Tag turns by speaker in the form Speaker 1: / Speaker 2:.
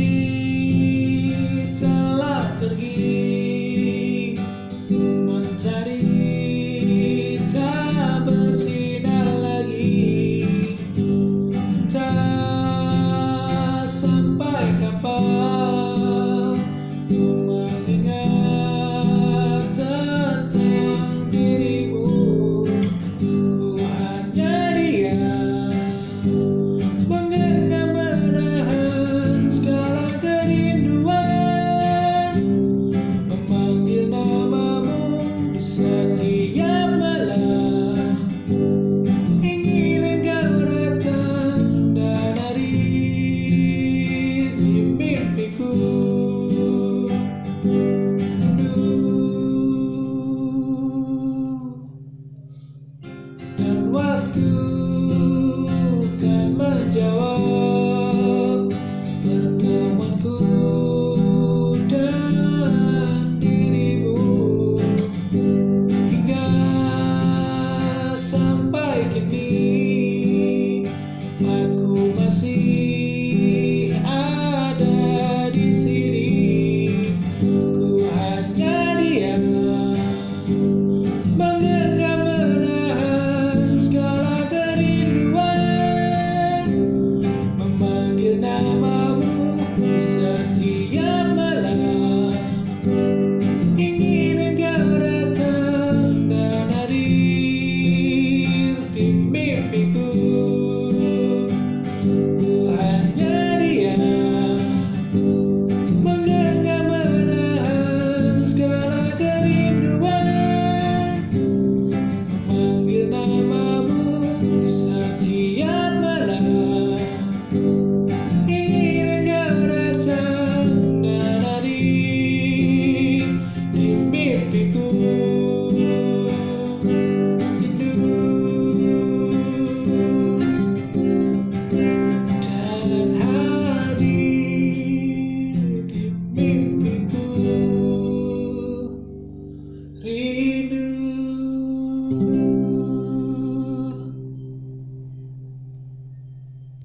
Speaker 1: You. me.